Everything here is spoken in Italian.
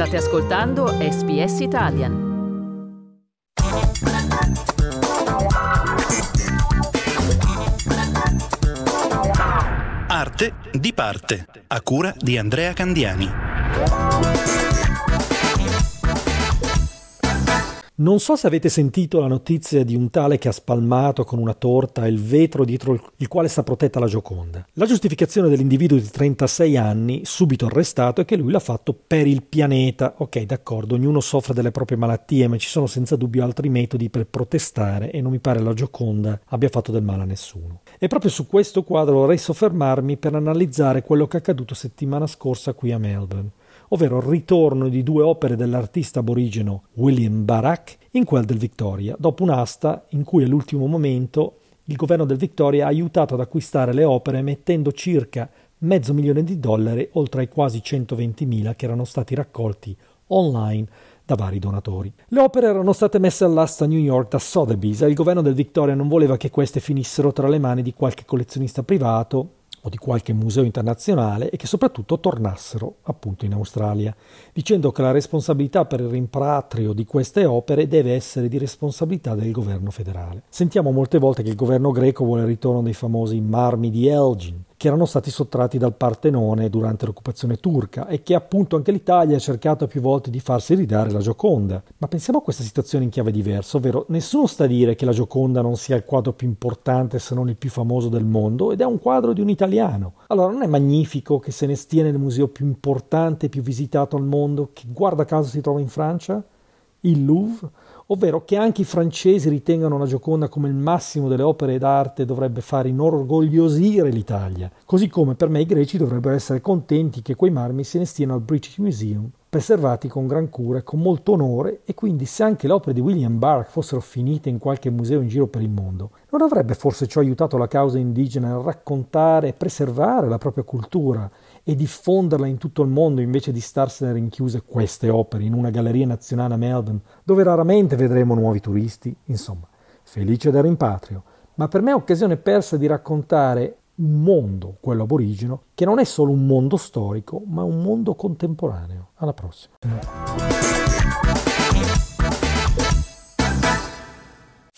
State ascoltando SBS Italian. Arte di parte, a cura di Andrea Candiani. Non so se avete sentito la notizia di un tale che ha spalmato con una torta il vetro dietro il quale sta protetta la Gioconda. La giustificazione dell'individuo di 36 anni, subito arrestato, è che lui l'ha fatto per il pianeta. Ok, d'accordo, ognuno soffre delle proprie malattie, ma ci sono senza dubbio altri metodi per protestare e non mi pare la Gioconda abbia fatto del male a nessuno. E proprio su questo quadro vorrei soffermarmi per analizzare quello che è accaduto settimana scorsa qui a Melbourne ovvero il ritorno di due opere dell'artista aborigeno William Barak in quel del Victoria, dopo un'asta in cui all'ultimo momento il governo del Victoria ha aiutato ad acquistare le opere mettendo circa mezzo milione di dollari oltre ai quasi 120.000 che erano stati raccolti online da vari donatori. Le opere erano state messe all'asta a New York da Sotheby's e il governo del Victoria non voleva che queste finissero tra le mani di qualche collezionista privato o di qualche museo internazionale e che soprattutto tornassero appunto in Australia, dicendo che la responsabilità per il rimpatrio di queste opere deve essere di responsabilità del governo federale. Sentiamo molte volte che il governo greco vuole il ritorno dei famosi marmi di Elgin, che erano stati sottratti dal Partenone durante l'occupazione turca e che appunto anche l'Italia ha cercato più volte di farsi ridare la Gioconda. Ma pensiamo a questa situazione in chiave diversa, ovvero nessuno sta a dire che la Gioconda non sia il quadro più importante se non il più famoso del mondo ed è un quadro di un italiano. Allora non è magnifico che se ne stia nel museo più importante e più visitato al mondo che guarda caso si trova in Francia? Il Louvre? ovvero che anche i francesi ritengano la Gioconda come il massimo delle opere d'arte dovrebbe far inorgogliosire l'Italia, così come per me i greci dovrebbero essere contenti che quei marmi se ne stiano al British Museum, preservati con gran cura e con molto onore, e quindi se anche le opere di William Burke fossero finite in qualche museo in giro per il mondo, non avrebbe forse ciò aiutato la causa indigena a raccontare e preservare la propria cultura e diffonderla in tutto il mondo invece di starsene rinchiuse queste opere in una galleria nazionale a Melbourne, dove raramente vedremo nuovi turisti. Insomma, felice del rimpatrio, ma per me è occasione persa di raccontare un mondo, quello aborigeno, che non è solo un mondo storico, ma un mondo contemporaneo. Alla prossima.